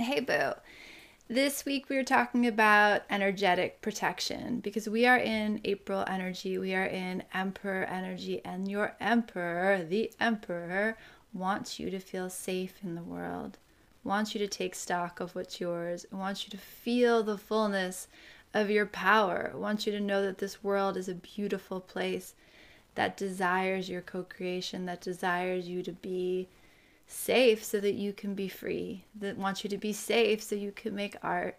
Hey, Boo. This week we are talking about energetic protection because we are in April energy, we are in Emperor energy, and your Emperor, the Emperor, wants you to feel safe in the world, wants you to take stock of what's yours, wants you to feel the fullness of your power, wants you to know that this world is a beautiful place that desires your co creation, that desires you to be safe so that you can be free, that wants you to be safe so you can make art.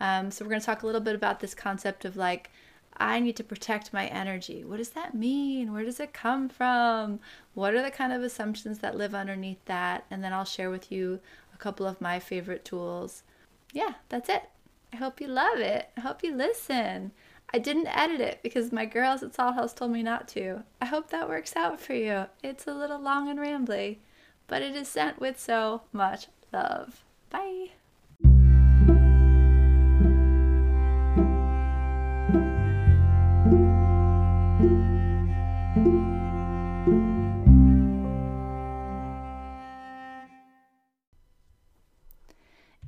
Um, so, we're going to talk a little bit about this concept of like, I need to protect my energy. What does that mean? Where does it come from? What are the kind of assumptions that live underneath that? And then I'll share with you a couple of my favorite tools. Yeah, that's it. I hope you love it. I hope you listen. I didn't edit it because my girls at Salt House told me not to. I hope that works out for you. It's a little long and rambly but it is sent with so much love. Bye.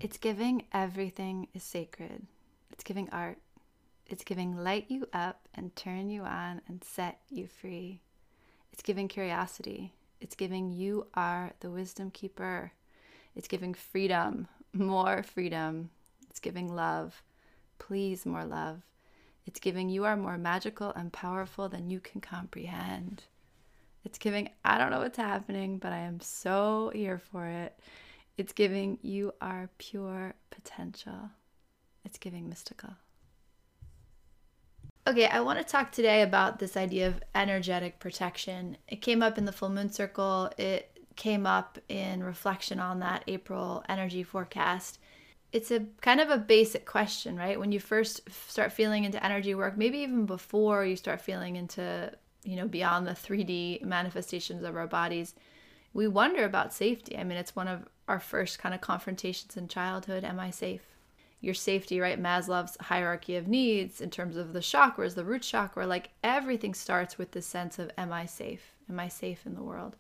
It's giving everything is sacred. It's giving art. It's giving light you up and turn you on and set you free. It's giving curiosity. It's giving you are the wisdom keeper. It's giving freedom, more freedom. It's giving love, please, more love. It's giving you are more magical and powerful than you can comprehend. It's giving, I don't know what's happening, but I am so here for it. It's giving you are pure potential. It's giving mystical. Okay, I want to talk today about this idea of energetic protection. It came up in the full moon circle, it came up in reflection on that April energy forecast. It's a kind of a basic question, right? When you first start feeling into energy work, maybe even before you start feeling into, you know, beyond the 3D manifestations of our bodies, we wonder about safety. I mean, it's one of our first kind of confrontations in childhood. Am I safe? Your safety, right? Maslow's hierarchy of needs in terms of the chakras, the root chakra, like everything starts with this sense of, am I safe? Am I safe in the world?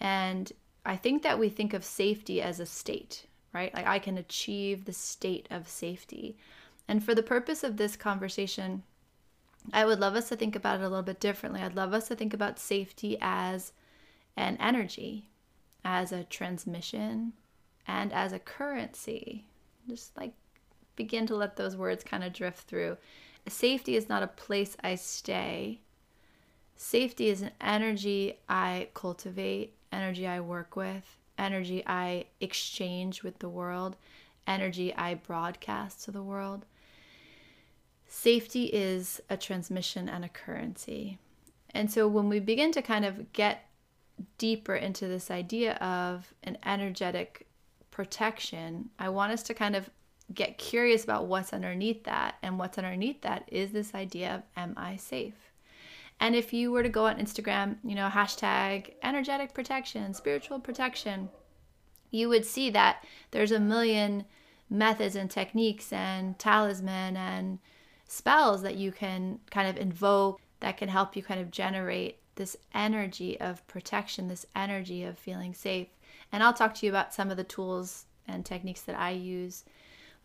And I think that we think of safety as a state, right? Like I can achieve the state of safety. And for the purpose of this conversation, I would love us to think about it a little bit differently. I'd love us to think about safety as an energy, as a transmission, and as a currency. Just like begin to let those words kind of drift through. Safety is not a place I stay. Safety is an energy I cultivate, energy I work with, energy I exchange with the world, energy I broadcast to the world. Safety is a transmission and a currency. And so when we begin to kind of get deeper into this idea of an energetic protection, I want us to kind of get curious about what's underneath that. And what's underneath that is this idea of am I safe? And if you were to go on Instagram, you know, hashtag energetic protection, spiritual protection, you would see that there's a million methods and techniques and talisman and spells that you can kind of invoke that can help you kind of generate this energy of protection, this energy of feeling safe. And I'll talk to you about some of the tools and techniques that I use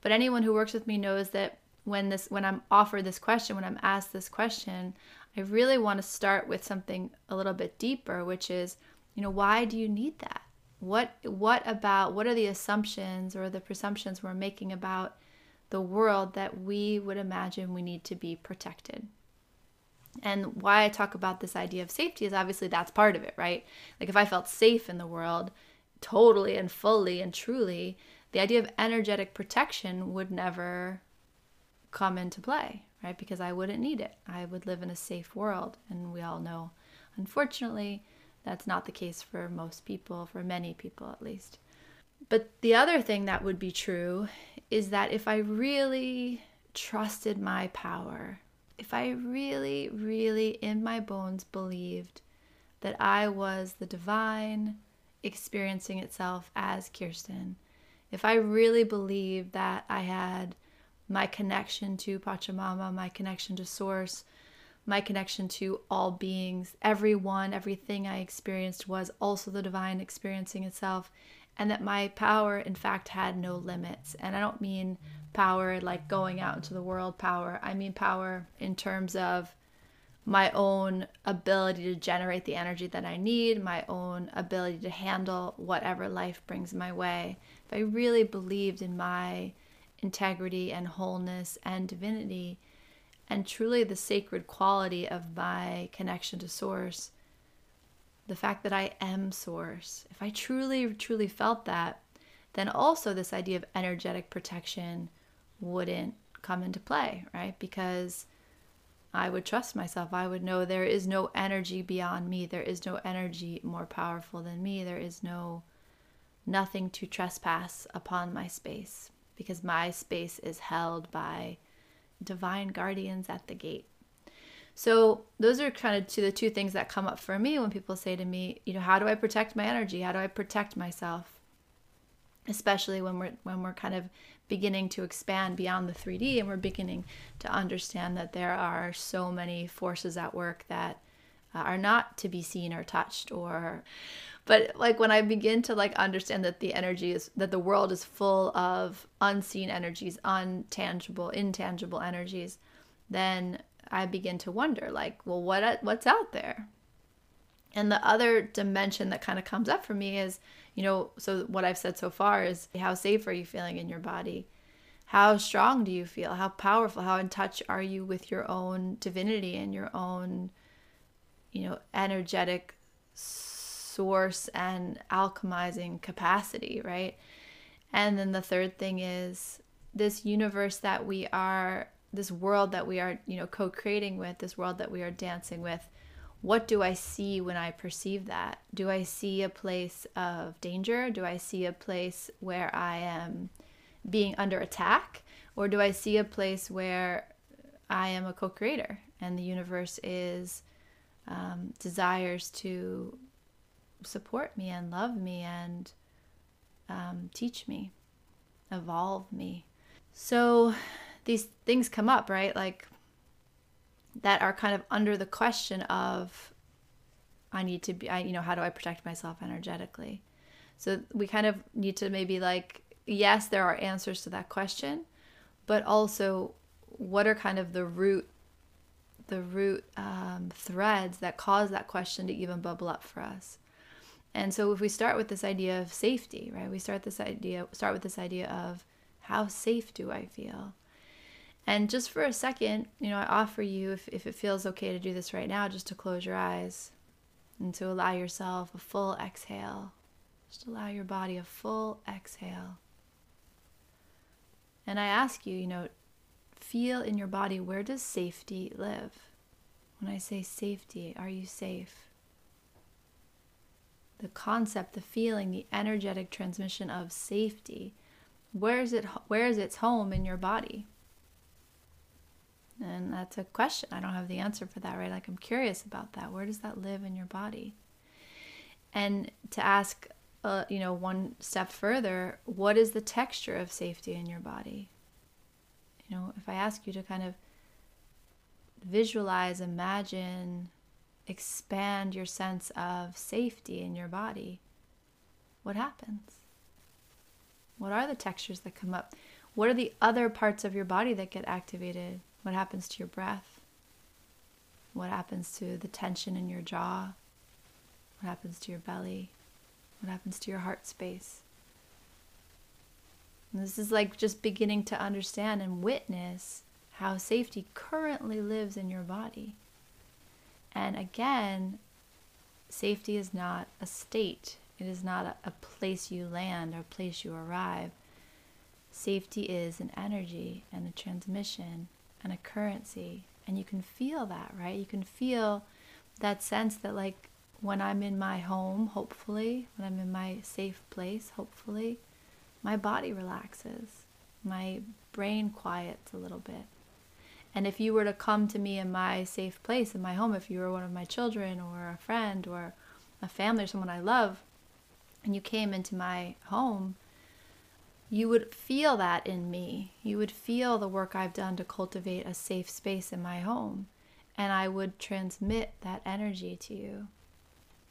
but anyone who works with me knows that when this when I'm offered this question, when I'm asked this question, I really want to start with something a little bit deeper, which is, you know, why do you need that? What what about what are the assumptions or the presumptions we're making about the world that we would imagine we need to be protected? And why I talk about this idea of safety is obviously that's part of it, right? Like if I felt safe in the world, totally and fully and truly, the idea of energetic protection would never come into play, right? Because I wouldn't need it. I would live in a safe world. And we all know, unfortunately, that's not the case for most people, for many people at least. But the other thing that would be true is that if I really trusted my power, if I really, really in my bones believed that I was the divine experiencing itself as Kirsten, if I really believed that I had my connection to Pachamama, my connection to Source, my connection to all beings, everyone, everything I experienced was also the divine experiencing itself, and that my power, in fact, had no limits. And I don't mean power like going out into the world power, I mean power in terms of my own ability to generate the energy that I need, my own ability to handle whatever life brings my way. If I really believed in my integrity and wholeness and divinity, and truly the sacred quality of my connection to Source, the fact that I am Source, if I truly, truly felt that, then also this idea of energetic protection wouldn't come into play, right? Because I would trust myself. I would know there is no energy beyond me. There is no energy more powerful than me. There is no nothing to trespass upon my space because my space is held by divine guardians at the gate. So those are kind of two, the two things that come up for me when people say to me, you know, how do I protect my energy? How do I protect myself? Especially when we're when we're kind of beginning to expand beyond the 3D and we're beginning to understand that there are so many forces at work that uh, are not to be seen or touched or but like when i begin to like understand that the energy is that the world is full of unseen energies untangible intangible energies then i begin to wonder like well what what's out there? And the other dimension that kind of comes up for me is you know so what i've said so far is how safe are you feeling in your body how strong do you feel how powerful how in touch are you with your own divinity and your own you know energetic source and alchemizing capacity, right? And then the third thing is this universe that we are, this world that we are, you know, co creating with, this world that we are dancing with. What do I see when I perceive that? Do I see a place of danger? Do I see a place where I am being under attack? Or do I see a place where I am a co creator and the universe is um, desires to support me and love me and um, teach me, evolve me. So these things come up, right? Like that are kind of under the question of I need to be, I, you know, how do I protect myself energetically? So we kind of need to maybe like, yes, there are answers to that question, but also what are kind of the root the root um, threads that cause that question to even bubble up for us. And so if we start with this idea of safety, right? We start this idea start with this idea of how safe do I feel? And just for a second, you know, I offer you if, if it feels okay to do this right now, just to close your eyes and to allow yourself a full exhale. Just allow your body a full exhale. And I ask you, you know, feel in your body where does safety live? When I say safety, are you safe? the concept, the feeling, the energetic transmission of safety. Where is it where is its home in your body? And that's a question. I don't have the answer for that, right? Like I'm curious about that. Where does that live in your body? And to ask uh, you know, one step further, what is the texture of safety in your body? You know, if I ask you to kind of visualize, imagine, expand your sense of safety in your body, what happens? What are the textures that come up? What are the other parts of your body that get activated? What happens to your breath? What happens to the tension in your jaw? What happens to your belly? What happens to your heart space? And this is like just beginning to understand and witness how safety currently lives in your body. And again, safety is not a state, it is not a, a place you land or a place you arrive. Safety is an energy and a transmission and a currency. And you can feel that, right? You can feel that sense that, like, when I'm in my home, hopefully, when I'm in my safe place, hopefully, my body relaxes, my brain quiets a little bit. And if you were to come to me in my safe place, in my home, if you were one of my children or a friend or a family or someone I love, and you came into my home, you would feel that in me. You would feel the work I've done to cultivate a safe space in my home. And I would transmit that energy to you.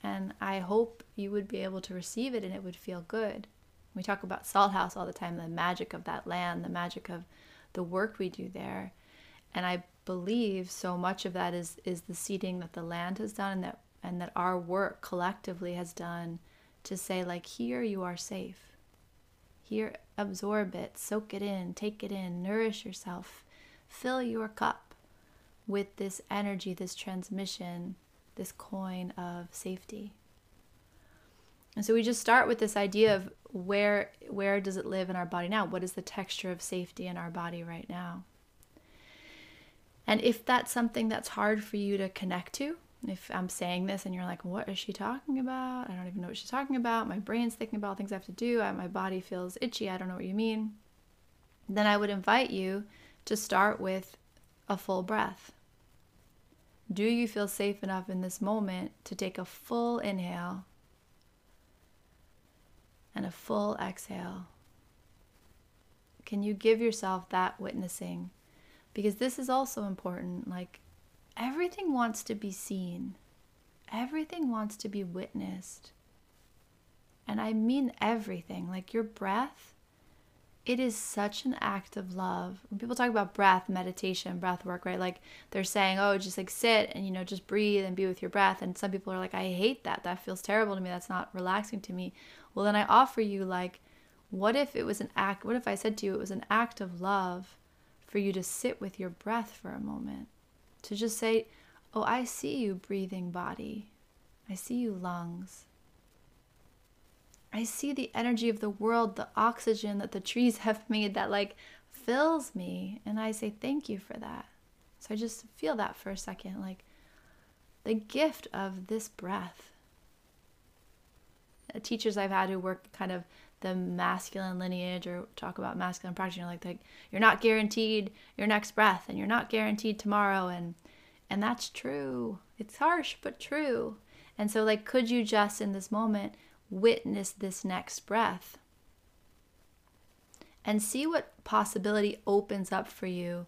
And I hope you would be able to receive it and it would feel good. We talk about Salt House all the time, the magic of that land, the magic of the work we do there. And I believe so much of that is is the seeding that the land has done and that and that our work collectively has done to say like here you are safe. Here absorb it, soak it in, take it in, nourish yourself. Fill your cup with this energy, this transmission, this coin of safety. And so we just start with this idea of where where does it live in our body now? What is the texture of safety in our body right now? And if that's something that's hard for you to connect to, if I'm saying this and you're like, what is she talking about? I don't even know what she's talking about. My brain's thinking about things I have to do. My body feels itchy. I don't know what you mean. Then I would invite you to start with a full breath. Do you feel safe enough in this moment to take a full inhale and a full exhale? Can you give yourself that witnessing? Because this is also important. Like, everything wants to be seen, everything wants to be witnessed. And I mean everything, like your breath. It is such an act of love. When people talk about breath, meditation, breath work, right? Like they're saying, oh, just like sit and, you know, just breathe and be with your breath. And some people are like, I hate that. That feels terrible to me. That's not relaxing to me. Well, then I offer you, like, what if it was an act? What if I said to you, it was an act of love for you to sit with your breath for a moment? To just say, Oh, I see you, breathing body. I see you, lungs. I see the energy of the world, the oxygen that the trees have made that like fills me. And I say, Thank you for that. So I just feel that for a second like the gift of this breath. Teachers I've had who work kind of the masculine lineage or talk about masculine practice, you're like, you're not guaranteed your next breath and you're not guaranteed tomorrow and and that's true. It's harsh but true. And so like could you just in this moment witness this next breath and see what possibility opens up for you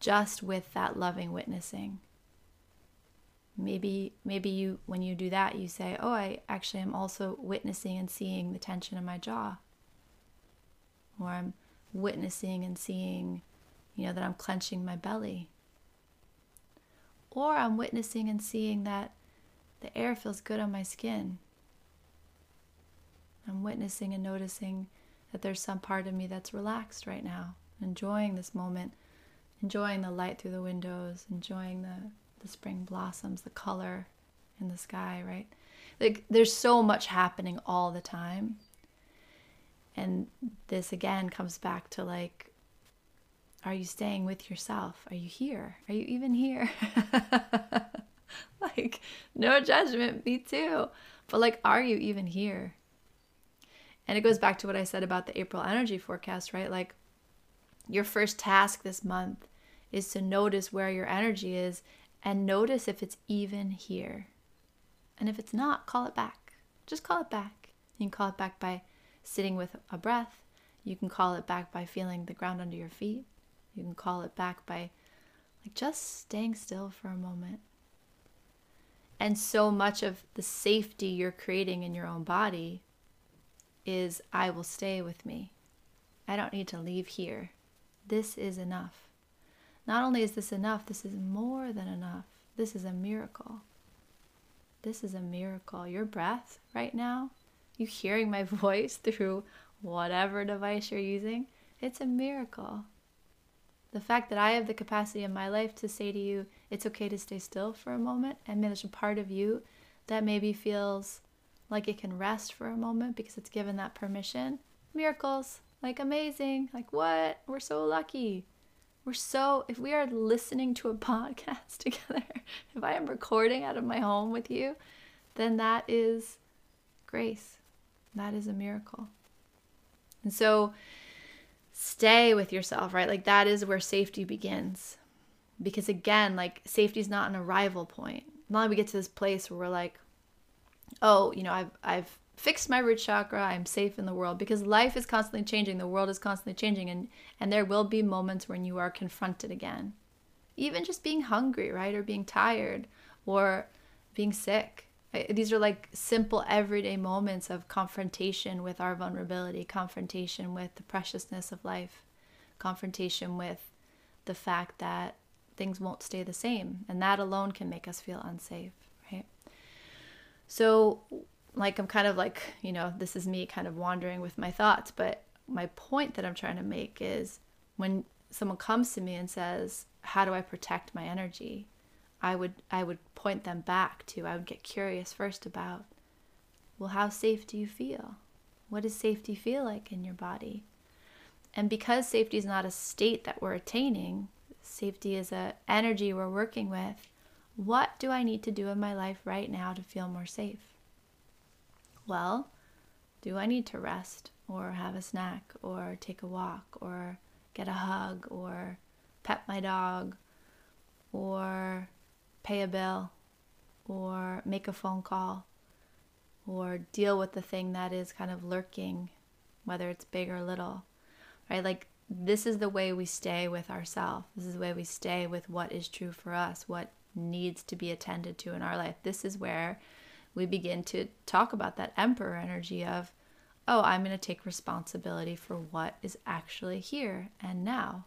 just with that loving witnessing maybe maybe you when you do that you say oh i actually am also witnessing and seeing the tension in my jaw. Or i'm witnessing and seeing you know that i'm clenching my belly. Or i'm witnessing and seeing that the air feels good on my skin. I'm witnessing and noticing that there's some part of me that's relaxed right now enjoying this moment enjoying the light through the windows enjoying the the spring blossoms, the color in the sky, right? Like there's so much happening all the time. And this again comes back to like are you staying with yourself? Are you here? Are you even here? like no judgment, me too. But like are you even here? And it goes back to what I said about the April energy forecast, right? Like your first task this month is to notice where your energy is and notice if it's even here. And if it's not, call it back. Just call it back. You can call it back by sitting with a breath. You can call it back by feeling the ground under your feet. You can call it back by like just staying still for a moment. And so much of the safety you're creating in your own body is I will stay with me. I don't need to leave here. This is enough. Not only is this enough, this is more than enough. This is a miracle. This is a miracle. Your breath right now, you hearing my voice through whatever device you're using, it's a miracle. The fact that I have the capacity in my life to say to you, it's okay to stay still for a moment, and there's a part of you that maybe feels like it can rest for a moment because it's given that permission. Miracles, like amazing, like what? We're so lucky. We're so, if we are listening to a podcast together, if I am recording out of my home with you, then that is grace. That is a miracle. And so stay with yourself, right? Like that is where safety begins. Because again, like safety is not an arrival point. Now we get to this place where we're like, oh, you know, I've I've fixed my root chakra i'm safe in the world because life is constantly changing the world is constantly changing and and there will be moments when you are confronted again even just being hungry right or being tired or being sick these are like simple everyday moments of confrontation with our vulnerability, confrontation with the preciousness of life, confrontation with the fact that things won't stay the same. And that alone can make us feel unsafe, right? So, like, I'm kind of like, you know, this is me kind of wandering with my thoughts. But my point that I'm trying to make is when someone comes to me and says, How do I protect my energy? I would I would point them back to I would get curious first about well how safe do you feel? What does safety feel like in your body? And because safety is not a state that we're attaining, safety is a energy we're working with. What do I need to do in my life right now to feel more safe? Well, do I need to rest or have a snack or take a walk or get a hug or pet my dog or pay a bill or make a phone call or deal with the thing that is kind of lurking, whether it's big or little, right? Like, this is the way we stay with ourselves. This is the way we stay with what is true for us, what needs to be attended to in our life. This is where we begin to talk about that emperor energy of, oh, I'm going to take responsibility for what is actually here and now.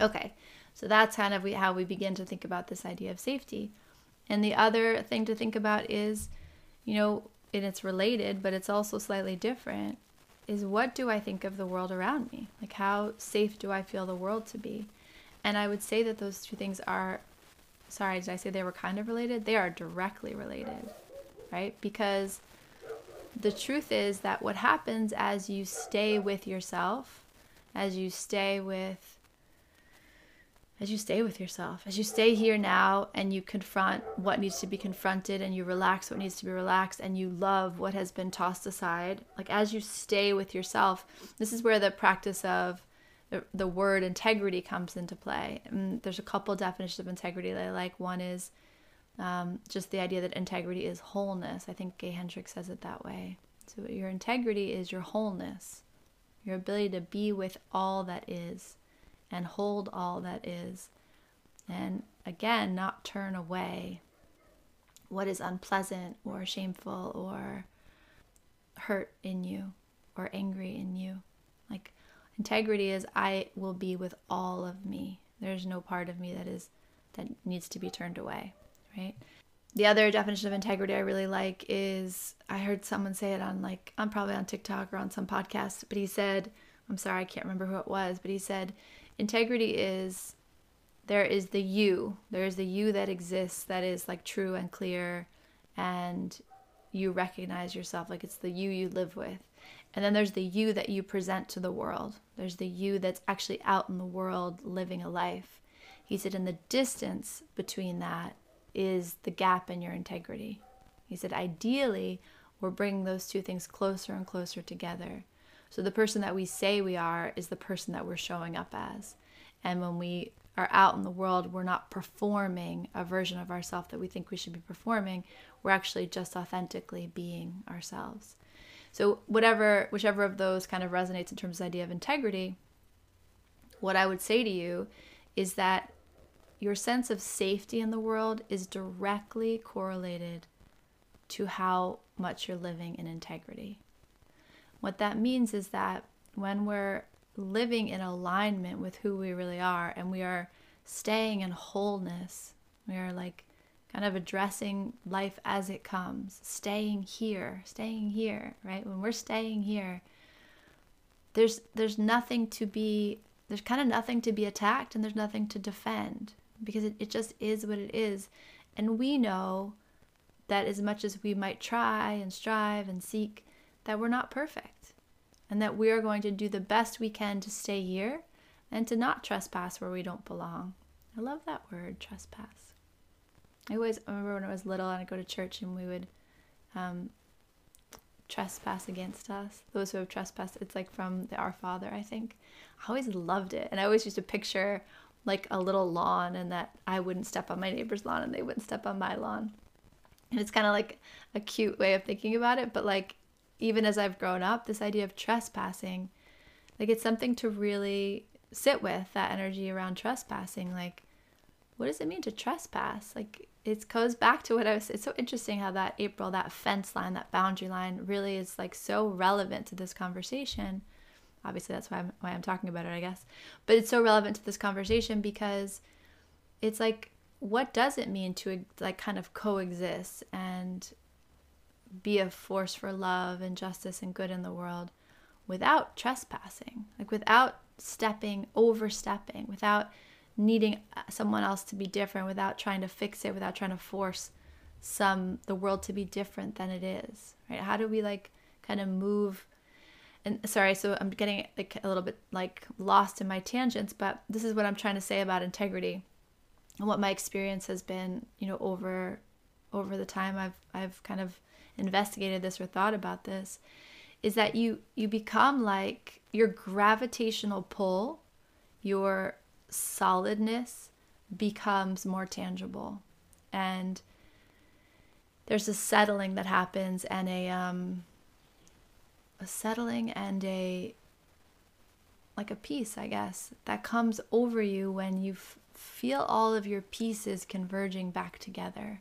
Okay, so that's kind of how we begin to think about this idea of safety. And the other thing to think about is, you know, and it's related, but it's also slightly different, is what do I think of the world around me? Like, how safe do I feel the world to be? And I would say that those two things are, sorry, did I say they were kind of related? They are directly related, right? Because the truth is that what happens as you stay with yourself, as you stay with as you stay with yourself, as you stay here now and you confront what needs to be confronted and you relax what needs to be relaxed and you love what has been tossed aside, like as you stay with yourself, this is where the practice of the, the word integrity comes into play. And there's a couple definitions of integrity that I like. One is um, just the idea that integrity is wholeness. I think Gay Hendricks says it that way. So, your integrity is your wholeness, your ability to be with all that is and hold all that is. And again, not turn away what is unpleasant or shameful or hurt in you or angry in you. Integrity is I will be with all of me. There's no part of me that is that needs to be turned away, right? The other definition of integrity I really like is I heard someone say it on like I'm probably on TikTok or on some podcast, but he said, I'm sorry, I can't remember who it was, but he said integrity is there is the you there is the you that exists that is like true and clear and you recognize yourself like it's the you you live with and then there's the you that you present to the world there's the you that's actually out in the world living a life he said in the distance between that is the gap in your integrity he said ideally we're bringing those two things closer and closer together so the person that we say we are is the person that we're showing up as. And when we are out in the world, we're not performing a version of ourselves that we think we should be performing. We're actually just authentically being ourselves. So whatever whichever of those kind of resonates in terms of the idea of integrity, what I would say to you is that your sense of safety in the world is directly correlated to how much you're living in integrity. What that means is that when we're living in alignment with who we really are and we are staying in wholeness, we are like kind of addressing life as it comes, staying here, staying here, right? When we're staying here, there's there's nothing to be there's kind of nothing to be attacked and there's nothing to defend because it, it just is what it is. And we know that as much as we might try and strive and seek that we're not perfect and that we are going to do the best we can to stay here and to not trespass where we don't belong. I love that word, trespass. I always I remember when I was little and I'd go to church and we would um, trespass against us. Those who have trespassed, it's like from the Our Father, I think. I always loved it. And I always used to picture like a little lawn and that I wouldn't step on my neighbor's lawn and they wouldn't step on my lawn. And it's kind of like a cute way of thinking about it, but like even as I've grown up, this idea of trespassing, like it's something to really sit with that energy around trespassing. Like, what does it mean to trespass? Like, it goes back to what I was. It's so interesting how that April, that fence line, that boundary line, really is like so relevant to this conversation. Obviously, that's why I'm why I'm talking about it, I guess. But it's so relevant to this conversation because it's like, what does it mean to like kind of coexist and be a force for love and justice and good in the world without trespassing, like without stepping, overstepping, without needing uh, someone else to be different without trying to fix it without trying to force some the world to be different than it is right? How do we like kind of move and sorry so i'm getting like a little bit like lost in my tangents but this is what i'm trying to say about integrity and what my experience has been you know over over the time i've i've kind of investigated this or thought about this is that you you become like your gravitational pull your solidness becomes more tangible. And there's a settling that happens and a um a settling and a like a peace i guess that comes over you when you f- feel all of your pieces converging back together.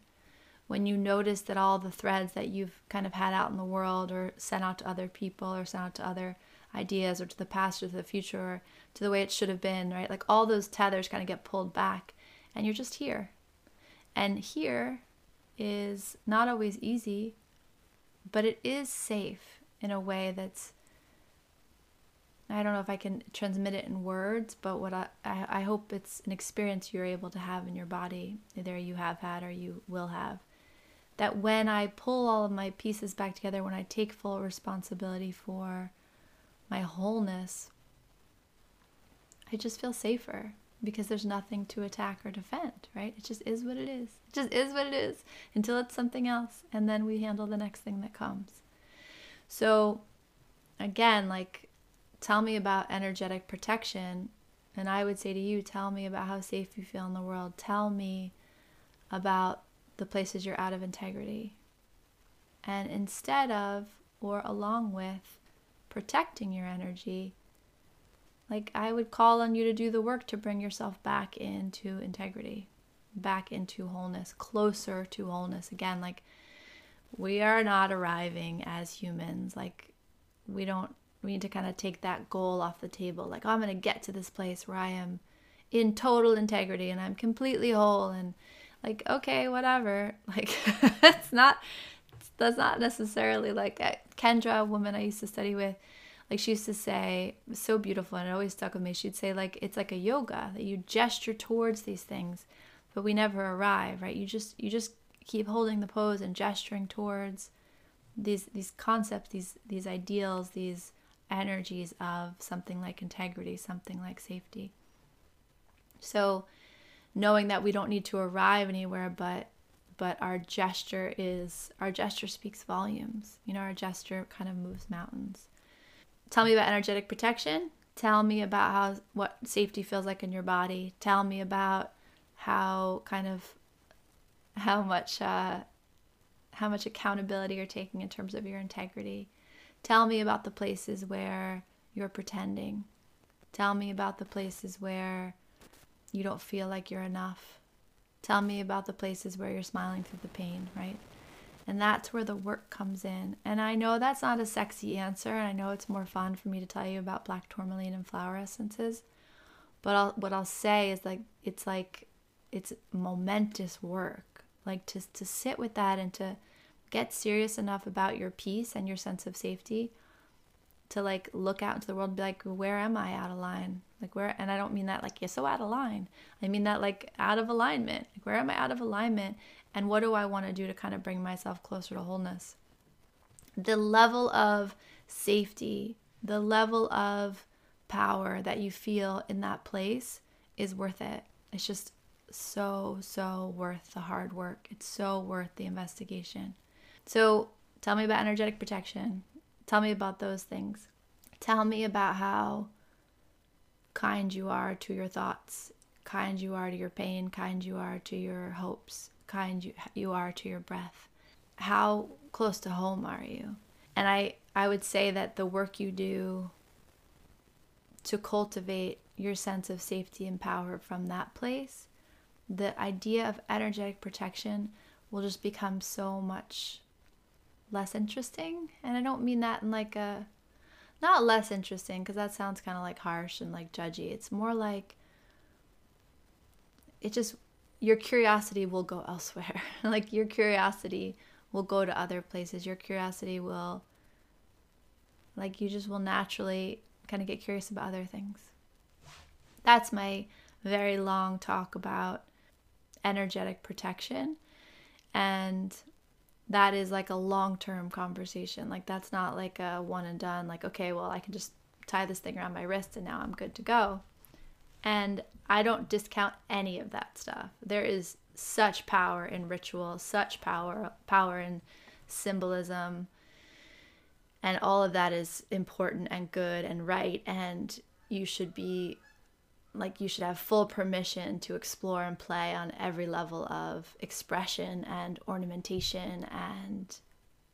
When you notice that all the threads that you've kind of had out in the world or sent out to other people or sent out to other ideas or to the past or to the future or to the way it should have been, right? Like all those tethers kind of get pulled back and you're just here. And here is not always easy, but it is safe in a way that's I don't know if I can transmit it in words, but what I, I, I hope it's an experience you're able to have in your body, either you have had or you will have. That when I pull all of my pieces back together, when I take full responsibility for my wholeness, I just feel safer because there's nothing to attack or defend, right? It just is what it is. It just is what it is until it's something else. And then we handle the next thing that comes. So, again, like, tell me about energetic protection. And I would say to you, tell me about how safe you feel in the world. Tell me about the places you're out of integrity. And instead of or along with protecting your energy, like I would call on you to do the work to bring yourself back into integrity, back into wholeness, closer to wholeness. Again, like we are not arriving as humans. Like we don't, we need to kind of take that goal off the table. Like, oh, I'm going to get to this place where I am in total integrity and I'm completely whole and like, okay, whatever. Like, it's not, that's not necessarily like Kendra, a woman I used to study with, like she used to say, so beautiful and it always stuck with me. She'd say like it's like a yoga that you gesture towards these things, but we never arrive, right? You just you just keep holding the pose and gesturing towards these these concepts, these these ideals, these energies of something like integrity, something like safety. So knowing that we don't need to arrive anywhere but but our gesture is our gesture speaks volumes. You know, our gesture kind of moves mountains. Tell me about energetic protection. Tell me about how what safety feels like in your body. Tell me about how kind of how much uh, how much accountability you're taking in terms of your integrity. Tell me about the places where you're pretending. Tell me about the places where you don't feel like you're enough. Tell me about the places where you're smiling through the pain, right? And that's where the work comes in. And I know that's not a sexy answer. And I know it's more fun for me to tell you about black tourmaline and flower essences. But I'll, what I'll say is like, it's like, it's momentous work. Like to, to sit with that and to get serious enough about your peace and your sense of safety to like look out into the world and be like, where am I out of line? Like where, and I don't mean that like you're so out of line. I mean that like out of alignment. Like where am I out of alignment? And what do I want to do to kind of bring myself closer to wholeness? The level of safety, the level of power that you feel in that place is worth it. It's just so, so worth the hard work. It's so worth the investigation. So tell me about energetic protection. Tell me about those things. Tell me about how kind you are to your thoughts, kind you are to your pain, kind you are to your hopes, kind you, you are to your breath. How close to home are you? And I, I would say that the work you do to cultivate your sense of safety and power from that place the idea of energetic protection will just become so much less interesting. And I don't mean that in like a not less interesting because that sounds kind of like harsh and like judgy. It's more like it just your curiosity will go elsewhere. like your curiosity will go to other places. Your curiosity will like you just will naturally kind of get curious about other things. That's my very long talk about energetic protection. And that is like a long term conversation. Like, that's not like a one and done, like, okay, well, I can just tie this thing around my wrist and now I'm good to go. And I don't discount any of that stuff. There is such power in ritual, such power power in symbolism. And all of that is important and good and right and you should be like you should have full permission to explore and play on every level of expression and ornamentation and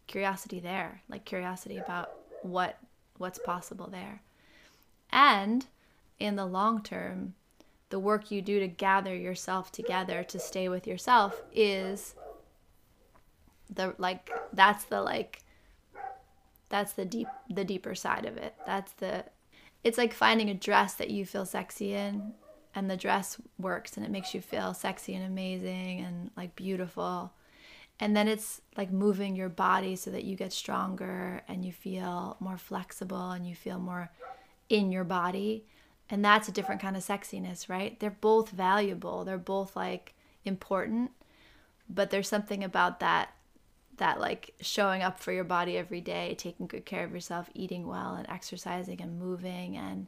curiosity there like curiosity about what what's possible there. And in the long term the work you do to gather yourself together to stay with yourself is the like that's the like that's the deep the deeper side of it. That's the it's like finding a dress that you feel sexy in and the dress works and it makes you feel sexy and amazing and like beautiful. And then it's like moving your body so that you get stronger and you feel more flexible and you feel more in your body. And that's a different kind of sexiness right? They're both valuable. They're both like important but there's something about that that like showing up for your body every day, taking good care of yourself, eating well and exercising and moving and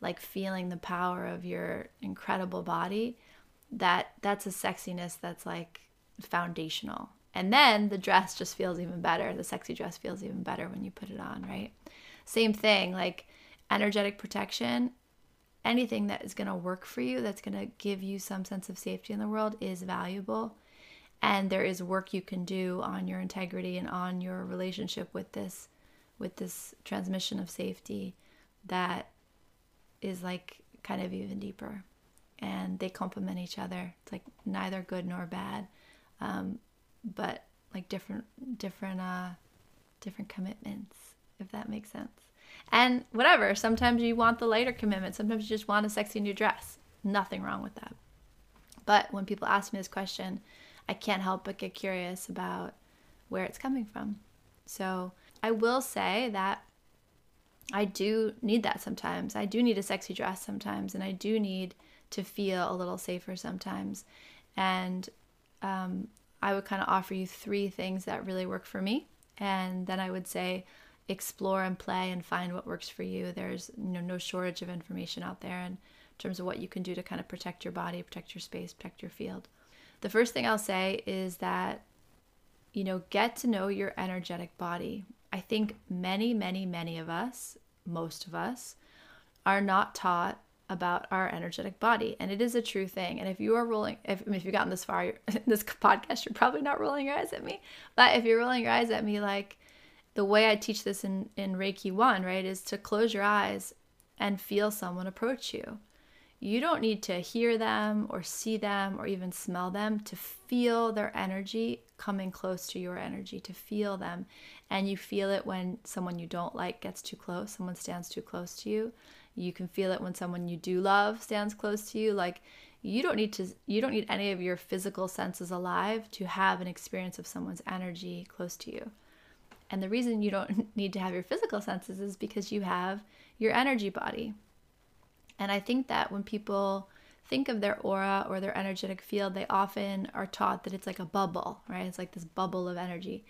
like feeling the power of your incredible body, that that's a sexiness that's like foundational. And then the dress just feels even better. The sexy dress feels even better when you put it on, right? Same thing, like energetic protection, anything that is going to work for you, that's going to give you some sense of safety in the world is valuable and there is work you can do on your integrity and on your relationship with this with this transmission of safety that is like kind of even deeper. And they complement each other. It's like neither good nor bad. Um, but like different different uh different commitments if that makes sense. And whatever sometimes you want the lighter commitment. Sometimes you just want a sexy new dress. Nothing wrong with that. But when people ask me this question I can't help but get curious about where it's coming from. So I will say that I do need that sometimes. I do need a sexy dress sometimes, and I do need to feel a little safer sometimes. And um, I would kind of offer you three things that really work for me. And then I would say, explore and play and find what works for you. There's you know, no shortage of information out there in terms of what you can do to kind of protect your body, protect your space, protect your field. The first thing I'll say is that, you know, get to know your energetic body. I think many, many, many of us, most of us, are not taught about our energetic body and it is a true thing. And if you are rolling if, if you've gotten this far in this podcast you're probably not rolling your eyes at me. But if you're rolling your eyes at me like the way i teach this in in reiki 1 right is to close your eyes and feel someone approach you you don't need to hear them or see them or even smell them to feel their energy coming close to your energy, to feel them. And you feel it when someone you don't like gets too close, someone stands too close to you. You can feel it when someone you do love stands close to you. Like you don't need to you don't need any of your physical senses alive to have an experience of someone's energy close to you. And the reason you don't need to have your physical senses is because you have your energy body. And I think that when people think of their aura or their energetic field, they often are taught that it's like a bubble, right? It's like this bubble of energy.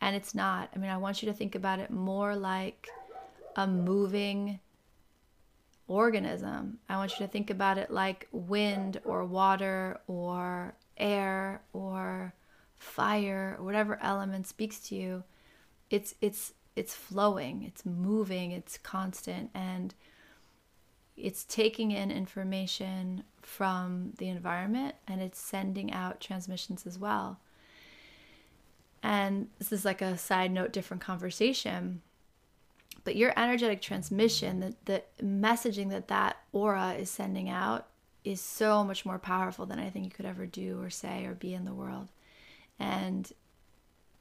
And it's not. I mean, I want you to think about it more like a moving organism. I want you to think about it like wind or water or air or fire or whatever element speaks to you. It's it's it's flowing, it's moving, it's constant and it's taking in information from the environment and it's sending out transmissions as well. And this is like a side note, different conversation. But your energetic transmission, the, the messaging that that aura is sending out, is so much more powerful than anything you could ever do or say or be in the world. And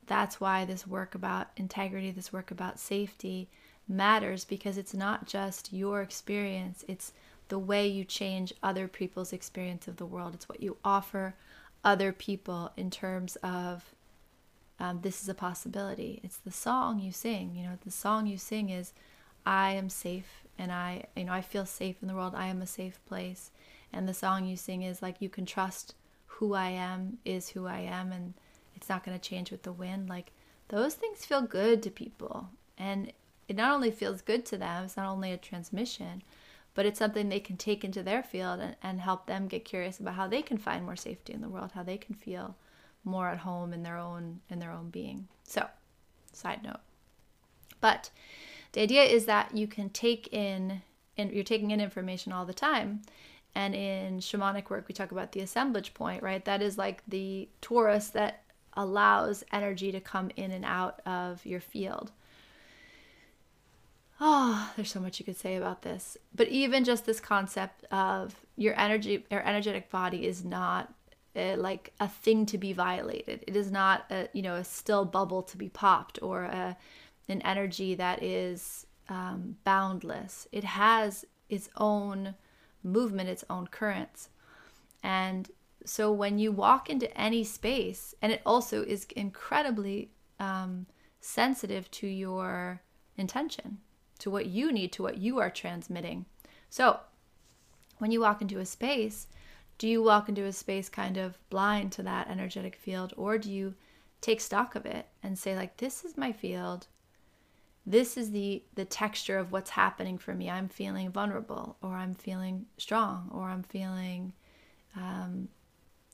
that's why this work about integrity, this work about safety matters because it's not just your experience, it's the way you change other people's experience of the world. It's what you offer other people in terms of um, this is a possibility. It's the song you sing. You know, the song you sing is, I am safe and I, you know, I feel safe in the world. I am a safe place. And the song you sing is like, you can trust who I am is who I am and it's not going to change with the wind. Like, those things feel good to people. And it not only feels good to them, it's not only a transmission, but it's something they can take into their field and, and help them get curious about how they can find more safety in the world, how they can feel more at home in their own in their own being. So, side note. But the idea is that you can take in and you're taking in information all the time. And in shamanic work, we talk about the assemblage point, right? That is like the torus that allows energy to come in and out of your field. Oh, there's so much you could say about this. But even just this concept of your energy, your energetic body is not a, like a thing to be violated. It is not a you know a still bubble to be popped or a, an energy that is um, boundless. It has its own movement, its own currents, and so when you walk into any space, and it also is incredibly um, sensitive to your intention, to what you need, to what you are transmitting. So when you walk into a space, do you walk into a space kind of blind to that energetic field, or do you take stock of it and say, like, this is my field? This is the the texture of what's happening for me. I'm feeling vulnerable, or I'm feeling strong, or I'm feeling um,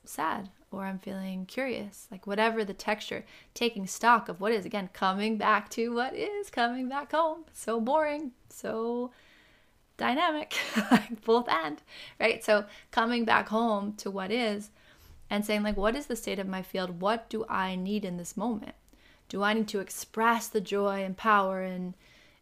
sad or I'm feeling curious, like whatever the texture, taking stock of what is, again, coming back to what is, coming back home. So boring, so dynamic, like both and, right? So coming back home to what is and saying, like, what is the state of my field? What do I need in this moment? Do I need to express the joy and power and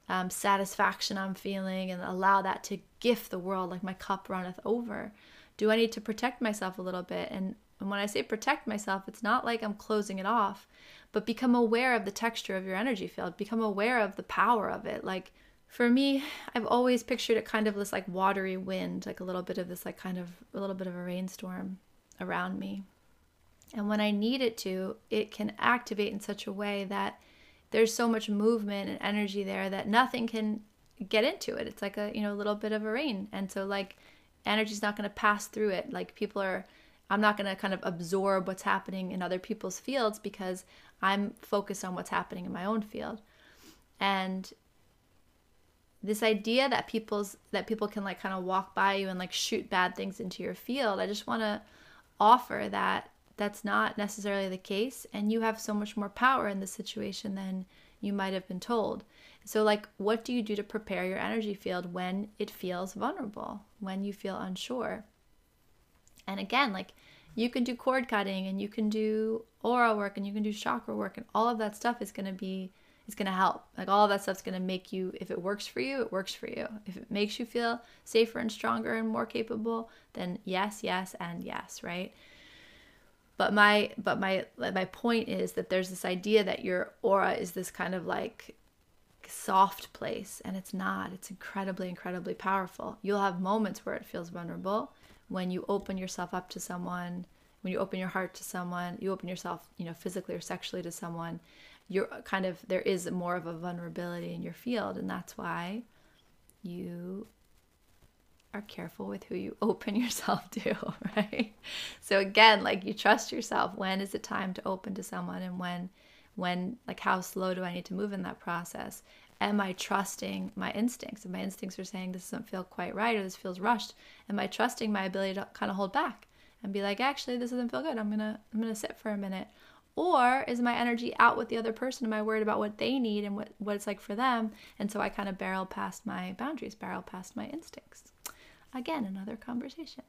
um, satisfaction I'm feeling and allow that to gift the world like my cup runneth over? do I need to protect myself a little bit? And, and when I say protect myself, it's not like I'm closing it off, but become aware of the texture of your energy field, become aware of the power of it. Like for me, I've always pictured it kind of this like watery wind, like a little bit of this, like kind of a little bit of a rainstorm around me. And when I need it to, it can activate in such a way that there's so much movement and energy there that nothing can get into it. It's like a, you know, a little bit of a rain. And so like energy's not going to pass through it. Like people are, I'm not going to kind of absorb what's happening in other people's fields because I'm focused on what's happening in my own field. And this idea that people's that people can like kind of walk by you and like shoot bad things into your field, I just want to offer that that's not necessarily the case and you have so much more power in the situation than you might have been told. So, like, what do you do to prepare your energy field when it feels vulnerable, when you feel unsure? And again, like, you can do cord cutting and you can do aura work and you can do chakra work, and all of that stuff is going to be is going to help. Like all of that stuff's going to make you if it works for you, it works for you. If it makes you feel safer and stronger and more capable, then yes, yes and yes, right? But my but my my point is that there's this idea that your aura is this kind of like soft place and it's not it's incredibly incredibly powerful you'll have moments where it feels vulnerable when you open yourself up to someone when you open your heart to someone you open yourself you know physically or sexually to someone you're kind of there is more of a vulnerability in your field and that's why you are careful with who you open yourself to right? So again like you trust yourself. When is it time to open to someone and when when like how slow do i need to move in that process am i trusting my instincts? If my instincts are saying this doesn't feel quite right or this feels rushed am i trusting my ability to kind of hold back and be like actually this doesn't feel good. I'm gonna i'm gonna sit for a minute. Or is my energy out with the other person? Am i worried about what they need and what, what it's like for them? And so i kind of barrel past my boundaries barrel past my instincts. Again another conversation.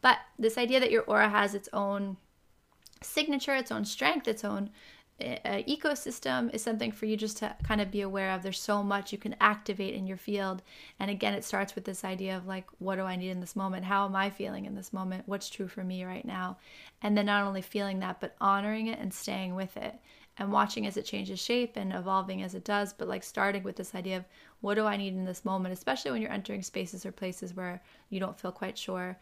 But this idea that your aura has its own signature its own strength its own ecosystem is something for you just to kind of be aware of. There's so much you can activate in your field. And again, it starts with this idea of like, what do I need in this moment? How am I feeling in this moment? What's true for me right now? And then not only feeling that, but honoring it and staying with it and watching as it changes shape and evolving as it does. But like starting with this idea of what do I need in this moment, especially when you're entering spaces or places where you don't feel quite sure.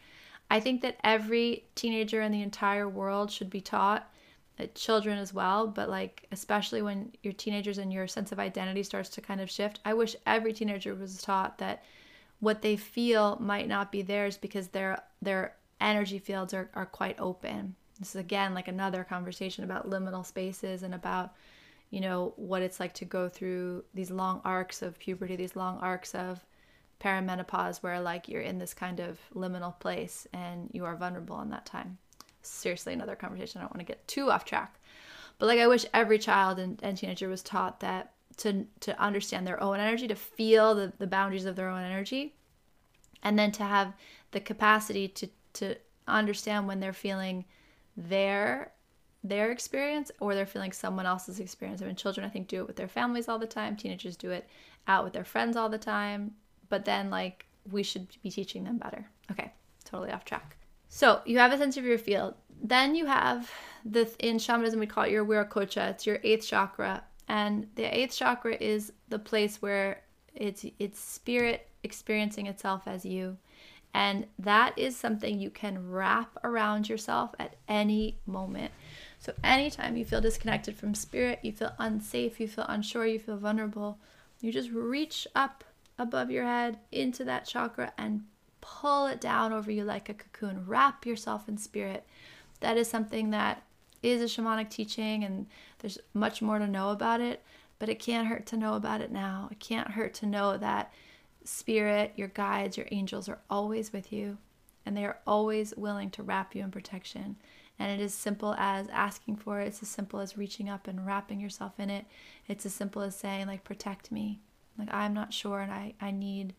I think that every teenager in the entire world should be taught Uh, children as well, but like especially when you're teenagers and your sense of identity starts to kind of shift. I wish every teenager was taught that what they feel might not be theirs because their their energy fields are, are quite open. This is again like another conversation about liminal spaces and about you know what it's like to go through these long arcs of puberty, these long arcs of perimenopause where like you're in this kind of liminal place and you are vulnerable in that time seriously another conversation. I don't want to get too off track. But like I wish every child and, and teenager was taught that to to understand their own energy, to feel the, the boundaries of their own energy, and then to have the capacity to to understand when they're feeling their their experience or they're feeling someone else's experience. I mean, children I think do it with their families all the time. Teenagers do it out with their friends all the time. But then like we should be teaching them better. Okay, totally off track. So you have a sense of your field. Then you have the in shamanism we call it your viracocha. It's your eighth chakra, and the eighth chakra is the place where it's it's spirit experiencing itself as you, and that is something you can wrap around yourself at any moment. So anytime you feel disconnected from spirit, you feel unsafe, you feel unsure, you feel vulnerable, you just reach up above your head into that chakra and pull it down over you like a cocoon. Wrap yourself in spirit. That is something that is a shamanic teaching, and there's much more to know about it, but it can't hurt to know about it now. It can't hurt to know that spirit, your guides, your angels are always with you, and they are always willing to wrap you in protection. And it is simple as asking for it. It's as simple as reaching up and wrapping yourself in it. It's as simple as saying, like, protect me. Like, I'm not sure and I, I need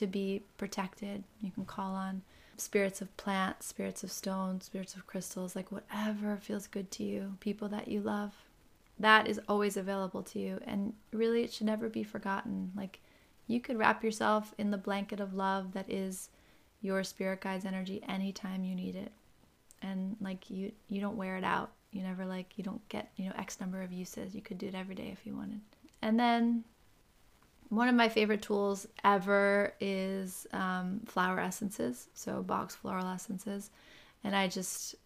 to be protected. You can call on spirits of plants, spirits of stones, spirits of crystals, like whatever feels good to you, people that you love. That is always available to you. And really, it should never be forgotten. Like, you could wrap yourself in the blanket of love that is your spirit guide's energy anytime you need it. And like, you, you don't wear it out. You never, like, you don't get, you know, X number of uses. You could do it every day if you wanted. And then one of my favorite tools ever is um, flower essences, so Bach floral essences, and I just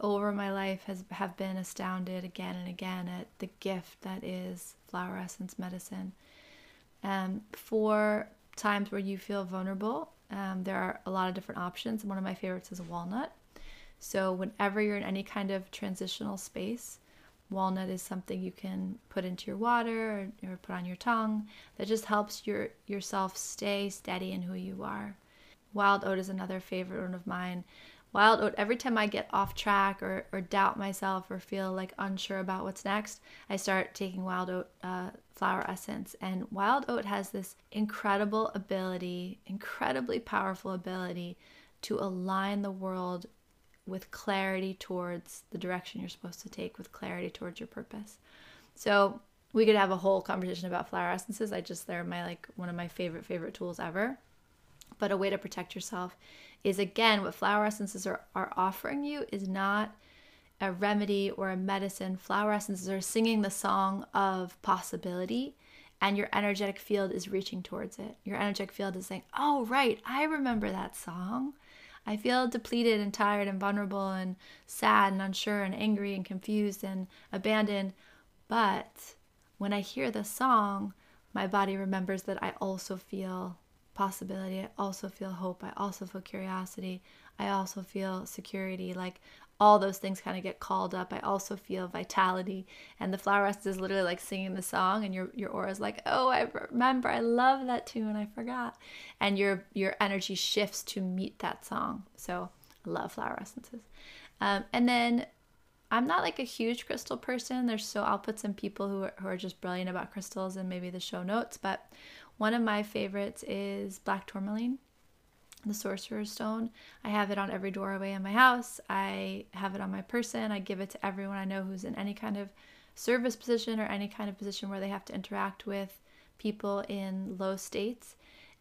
over my life has have been astounded again and again at the gift that is flower essence medicine. Um, for times where you feel vulnerable, um, there are a lot of different options. One of my favorites is walnut. So whenever you're in any kind of transitional space, Walnut is something you can put into your water or, or put on your tongue that just helps your yourself stay steady in who you are. Wild oat is another favorite one of mine. Wild oat, every time I get off track or, or doubt myself or feel like unsure about what's next, I start taking wild oat uh, flower essence. And wild oat has this incredible ability, incredibly powerful ability to align the world with clarity towards the direction you're supposed to take, with clarity towards your purpose. So we could have a whole conversation about flower essences. I just they're my like one of my favorite favorite tools ever. But a way to protect yourself is again what flower essences are, are offering you is not a remedy or a medicine. Flower essences are singing the song of possibility and your energetic field is reaching towards it. Your energetic field is saying, Oh, right, I remember that song. I feel depleted and tired and vulnerable and sad and unsure and angry and confused and abandoned. But when I hear the song, my body remembers that I also feel possibility. I also feel hope. I also feel curiosity. I also feel security. Like all those things kind of get called up. I also feel vitality. And the flower essence is literally like singing the song and your your aura is like, "Oh, I remember. I love that tune. I forgot." And your your energy shifts to meet that song. So, I love flower essences. Um, and then I'm not like a huge crystal person. There's so I'll put some people who are, who are just brilliant about crystals and maybe the show notes, but one of my favorites is black tourmaline. The sorcerer's stone. I have it on every doorway in my house. I have it on my person. I give it to everyone I know who's in any kind of service position or any kind of position where they have to interact with people in low states.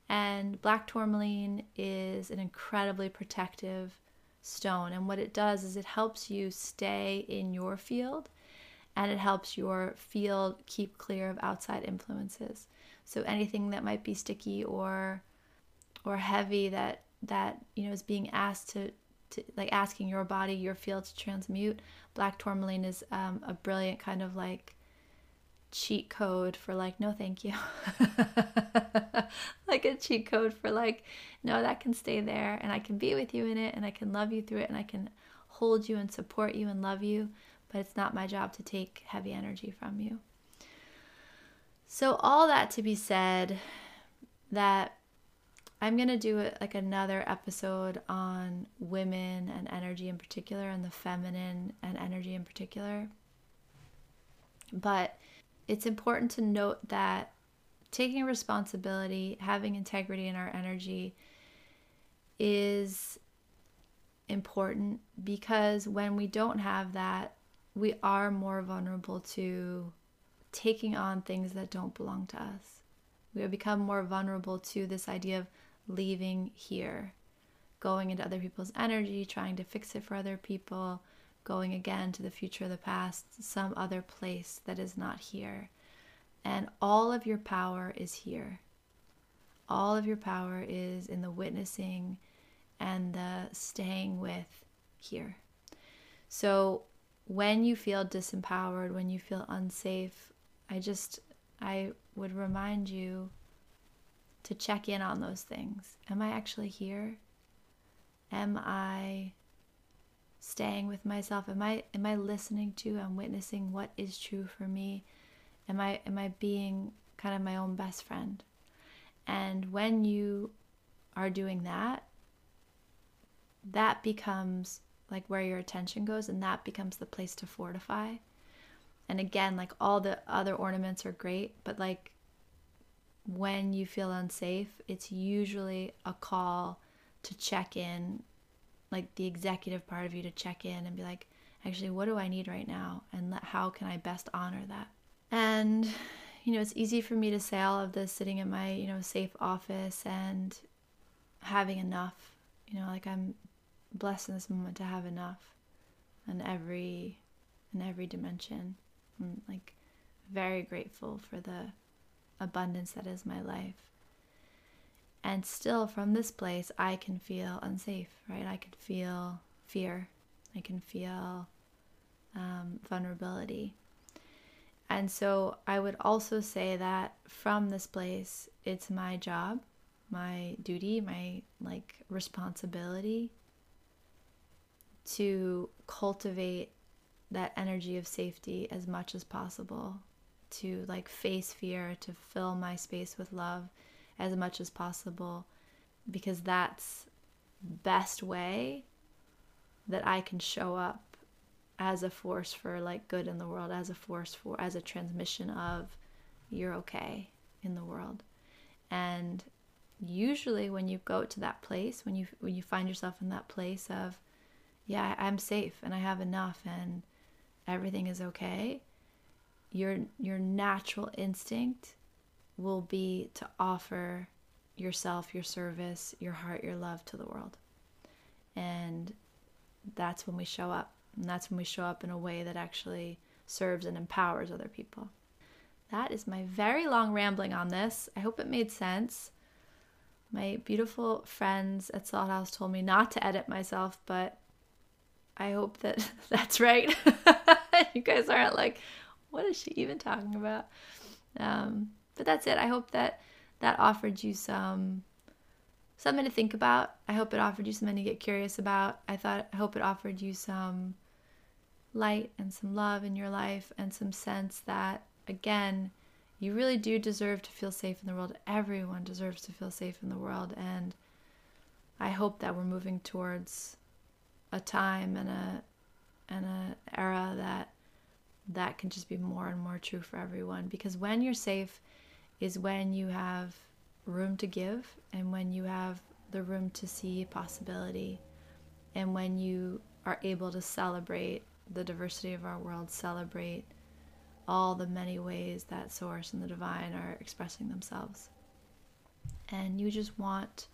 And black tourmaline is an incredibly protective stone. And what it does is it helps you stay in your field and it helps your field keep clear of outside influences. So anything that might be sticky or or heavy that that you know is being asked to, to like asking your body your field to transmute black tourmaline is um, a brilliant kind of like cheat code for like no thank you. Like a cheat code for like no that can stay there and i can be with you in it and i can love you through it and i can hold you and support you and love you but it's not my job to take heavy energy from you. So all that to be said that I'm going to do like another episode on women and energy in particular and the feminine and energy in particular. But it's important to note that taking responsibility, having integrity in our energy is important because when we don't have that, we are more vulnerable to taking on things that don't belong to us. We become more vulnerable to this idea of leaving here, going into other people's energy, trying to fix it for other people, going again to the future or the past, some other place that is not here. And all of your power is here. All of your power is in the witnessing and the staying with here. So when you feel disempowered, when you feel unsafe, I just, I would remind you to check in on those things. Am I actually here? Am I staying with myself? Am I am I listening to and witnessing what is true for me? Am I am I being kind of my own best friend? And when you are doing that, that becomes like where your attention goes and that becomes the place to fortify. And again, like all the other ornaments are great, but like when you feel unsafe, it's usually a call to check in, like the executive part of you to check in and be like, actually, what do I need right now? And how can I best honor that? And, you know, it's easy for me to say all of this sitting in my, you know, safe office and having enough. You know, like I'm blessed in this moment to have enough in every in every dimension. I'm like very grateful for the abundance that is my life. And still, from this place, I can feel unsafe, right? I can feel fear. I can feel um, vulnerability. And so, I would also say that from this place, it's my job, my duty, my like responsibility to cultivate that energy of safety as much as possible to like face fear, to fill my space with love as much as possible because that's best way that I can show up as a force for like good in the world, as a force for as a transmission of you're okay in the world. And usually when you go to that place, when you when you find yourself in that place of yeah, I'm safe and I have enough and everything is okay, your your natural instinct will be to offer yourself, your service, your heart, your love to the world. And that's when we show up. And that's when we show up in a way that actually serves and empowers other people. That is my very long rambling on this. I hope it made sense. My beautiful friends at Salt House told me not to edit myself, but I hope that that's right. you guys aren't like, what is she even talking about? Um, but that's it. I hope that that offered you some something to think about. I hope it offered you something to get curious about. I thought I hope it offered you some light and some love in your life and some sense that again, you really do deserve to feel safe in the world. Everyone deserves to feel safe in the world and I hope that we're moving towards a time and a and a era that that can just be more and more true for everyone because when you're safe is when you have room to give and when you have the room to see possibility. And when you are able to celebrate the diversity of our world, celebrate all the many ways that Source and the Divine are expressing themselves. And you just want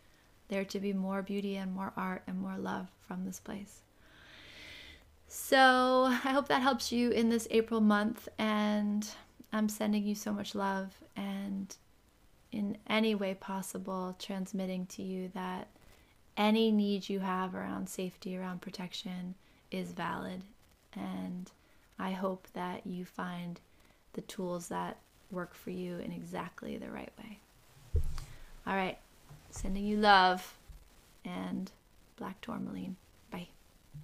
there to be more beauty and more art and more love from this place. So I hope that helps you in this April month, and I'm sending you so much love and in any way possible transmitting to you that any need you have around safety, around protection is valid. And I hope that you find the tools that work for you in exactly the right way. All right, sending you love and black tourmaline.